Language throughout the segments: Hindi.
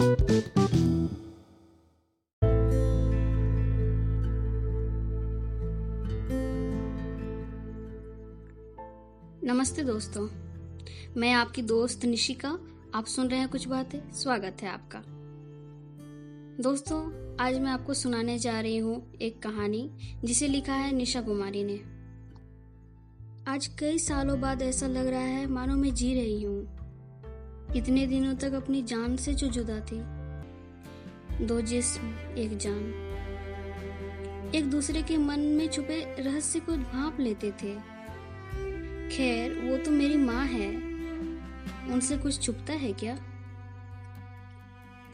नमस्ते दोस्तों, मैं आपकी दोस्त निशिका। आप सुन रहे हैं कुछ बातें, स्वागत है आपका। दोस्तों, आज मैं आपको सुनाने जा रही हूँ एक कहानी, जिसे लिखा है निशा कुमारी ने। आज कई सालों बाद ऐसा लग रहा है मानो मैं जी रही हूँ। इतने दिनों तक अपनी जान से जो जुदा थी? दो जिस्म, एक जान। एक दूसरे के मन में छुपे रहस्य को भाप लेते थे। खैर, वो तो मेरी माँ है। उनसे कुछ छुपता है क्या?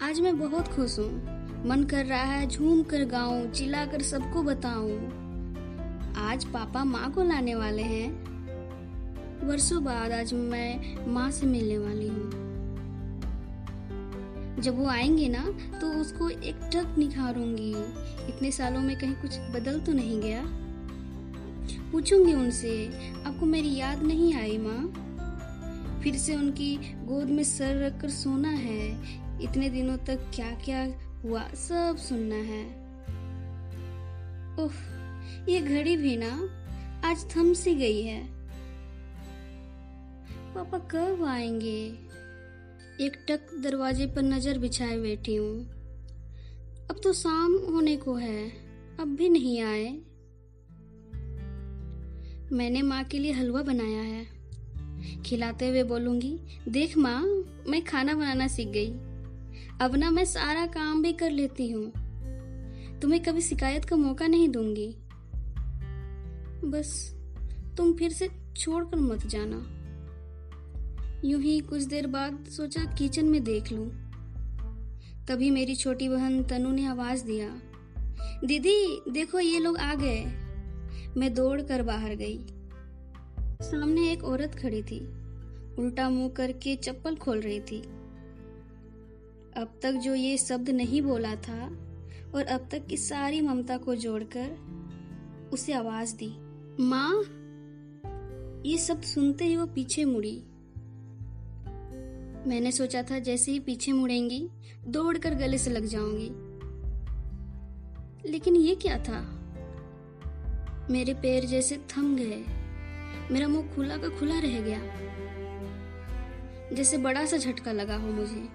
आज मैं बहुत खुश हूँ। मन कर रहा है झूम कर गाऊं, चिल्ला कर सबको बताऊँ। आज पापा माँ को लाने वाले हैं। वर्षों बाद आज मैं माँ से मिलने वाली हूँ। जब वो आएँगे ना तो उसको एक टक निखारूँगी इतने सालों में कहीं कुछ बदल तो नहीं गया। पूछूँगी उनसे, आपको मेरी याद नहीं आई माँ? फिर से उनकी गोद में सर रखकर सोना है। इतने दिनों तक क्या क्या हुआ, सब सुनना है। ओह ये घड़ी भी ना, आज थम सी गई है। पापा कब आएँगे? एक टक दरवाजे पर नज़र बिछाए बैठी हूँ। अब तो शाम होने को है, अब भी नहीं आए। मैंने माँ के लिए हलवा बनाया है। खिलाते हुए बोलूँगी, देख माँ, मैं खाना बनाना सीख गई। अब ना मैं सारा काम भी कर लेती हूँ। तुम्हें कभी शिकायत का मौका नहीं दूँगी। बस तुम फिर से छोड़कर मत जाना। यूँ ही कुछ देर बाद सोचा किचन में देख लूँ। तभी मेरी छोटी बहन तनु ने आवाज़ दिया, दीदी, देखो ये लोग आ गए। मैं दौड़कर बाहर गई। सामने एक औरत खड़ी थी, उल्टा मुँह करके चप्पल खोल रही थी। अब तक जो ये शब्द नहीं बोला था, और अब तक की सारी ममता को जोड़कर उसे आवाज़ दी, माँ, ये शब्द सुनते ही वो पीछे मुड़ी। मैंने सोचा था जैसे ही पीछे मुड़ेंगी, दौड़कर गले से लग जाऊँगी। लेकिन ये क्या था? मेरे पैर जैसे थम गए। मेरा मुँह खुला का खुला रह गया। जैसे बड़ा सा झटका लगा हो मुझे।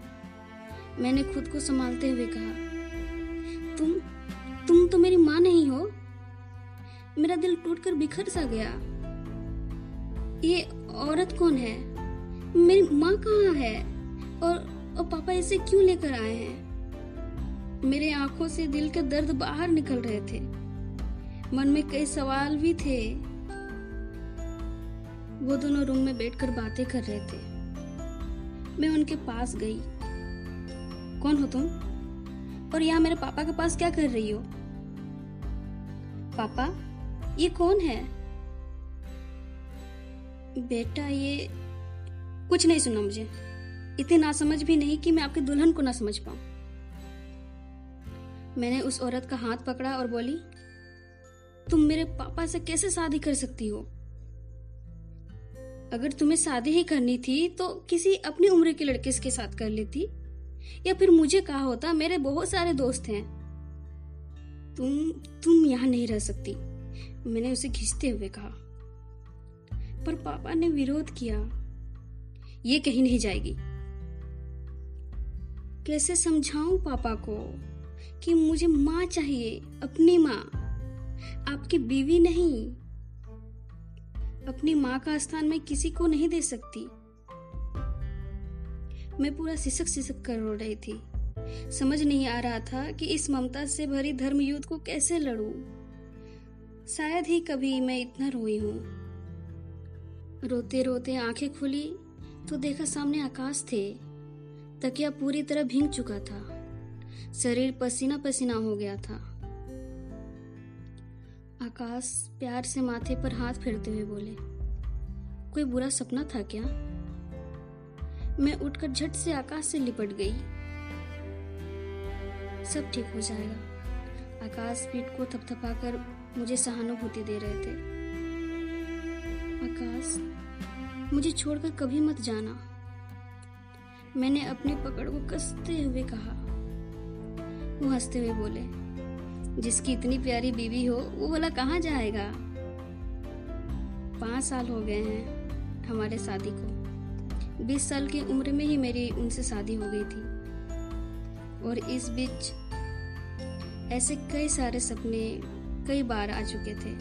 मैंने खुद को संभालते हुए कहा, तुम तुम तो मेरी माँ नहीं हो? मेरा दिल टूटकर बिखर सा गया। ये औरत कौन है? मेरी माँ कहाँ है? और, और पापा इसे क्यों लेकर आए हैं? मेरे आँखों से दिल के दर्द बाहर निकल रहे थे। मन में कई सवाल भी थे। वो दोनों रूम में बैठकर बातें कर रहे थे। मैं उनके पास गई। कौन हो तुम? और यहाँ मेरे पापा के पास क्या कर रही हो? पापा ये कौन है? बेटा ये कुछ नहीं सुना मुझे। इतनी ना समझ भी नहीं कि मैं आपके दुल्हन को ना समझ पाऊँ। मैंने उस औरत का हाथ पकड़ा और बोली, तुम मेरे पापा से कैसे शादी कर सकती हो? अगर तुम्हें शादी ही करनी थी तो किसी अपनी उम्र के लड़के के साथ कर लेती। या फिर मुझे कहा होता, मेरे बहुत सारे दोस्त हैं। तुम तुम यहाँ नहीं रह सकती। मैंने उसे खींचते हुए कहा। पर पापा ने विरोध किया। ये कहीं नहीं जाएगी। कैसे समझाऊं पापा को कि मुझे माँ चाहिए, अपनी माँ? आपकी बीवी नहीं। अपनी माँ का स्थान मैं किसी को नहीं दे सकती। मैं पूरा सिसक सिसक कर रो रही थी। समझ नहीं आ रहा था कि इस ममता से भरी धर्म युद्ध को कैसे लड़ू। शायद ही कभी मैं इतना रोई हूँ। रोते रोते आँखें खुली तो देखा सामने आकाश थे तकिया पूरी तरह भींग चुका था। शरीर पसीना पसीना हो गया था। आकाश प्यार से माथे पर हाथ फेरते हुए बोले, कोई बुरा सपना था क्या? मैं उठकर झट से आकाश से लिपट गई। सब ठीक हो जाएगा। आकाश पीठ को थपथपाकर मुझे सहानुभूति दे रहे थे। आकाश मुझे छोड़कर कभी मत जाना। मैंने अपनी पकड़ को कसते हुए कहा। वो हँसते हुए बोले, जिसकी इतनी प्यारी बीवी हो, वो बोला कहाँ जाएगा? पाँच साल हो गए हैं हमारे शादी को। बीस साल की उम्र में ही मेरी उनसे शादी हो गई थी। और इस बीच ऐसे कई सारे सपने कई बार आ चुके थे,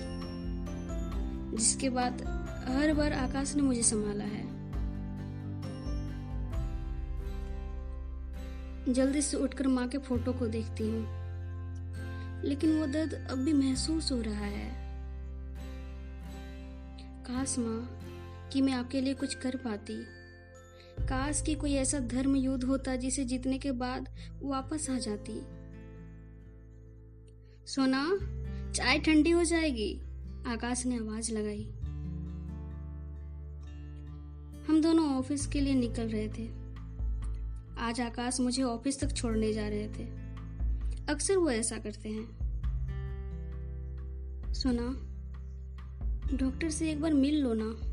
जिसके बाद हर बार आकाश ने मुझे संभाला है। जल्दी से उठकर माँ के फ़ोटो को देखती हूँ। लेकिन वो दर्द अब भी महसूस हो रहा है। काश माँ, कि मैं आपके लिए कुछ कर पाती। काश कि कोई ऐसा धर्म युद्ध होता जिसे जीतने के बाद वापस आ जाती। सोना, चाय ठंडी हो जाएगी। आकाश ने आवाज़ लगाई। हम दोनों ऑफ़िस के लिए निकल रहे थे। आज आकाश मुझे ऑफ़िस तक छोड़ने जा रहे थे। अक्सर वो ऐसा करते हैं। सुना, डॉक्टर से एक बार मिल लो ना।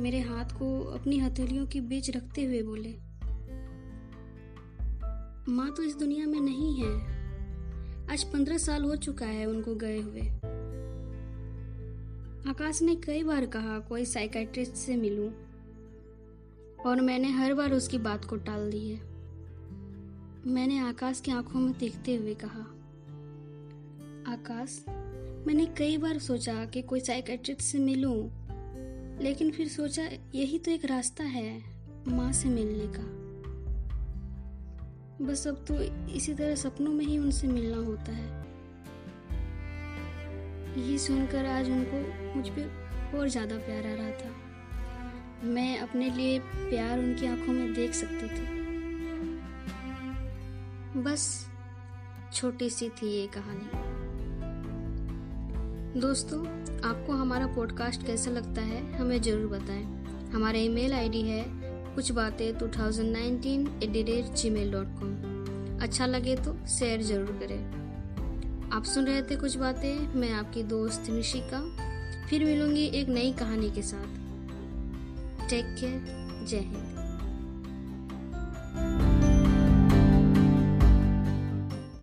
मेरे हाथ को अपनी हथेलियों के बीच रखते हुए बोले। माँ तो इस दुनिया में नहीं है। आज पंद्रह साल हो चुका है उनको गए हुए। आकाश ने कई बार कहा, कोई साइकेट्रिस्ट से मिलूं। और मैंने हर बार उसकी बात को टाल दी है। मैंने आकाश की आँखों में देखते हुए कहा, आकाश, मैंने कई बार सोचा कि कोई साइकेट्रिस्ट से मिलूं, लेकिन फिर सोचा यही तो एक रास्ता है माँ से मिलने का। बस अब तो इसी तरह सपनों में ही उनसे मिलना होता है। यही सुनकर आज उनको मुझ पर और ज़्यादा प्यार आ रहा था। मैं अपने लिए प्यार उनकी आँखों में देख सकती थी। बस छोटी सी थी ये कहानी। दोस्तों, आपको हमारा पॉडकास्ट कैसा लगता है, हमें ज़रूर बताएँ। हमारा ईमेल आईडी है कुछ बातें 2019 at the rate Gmail dot com अच्छा लगे तो शेयर ज़रूर करें। आप सुन रहे थे कुछ बातें, मैं आपकी दोस्त निशिका। फिर मिलूँगी एक नई कहानी के साथ। टेक केयर जय हिंद।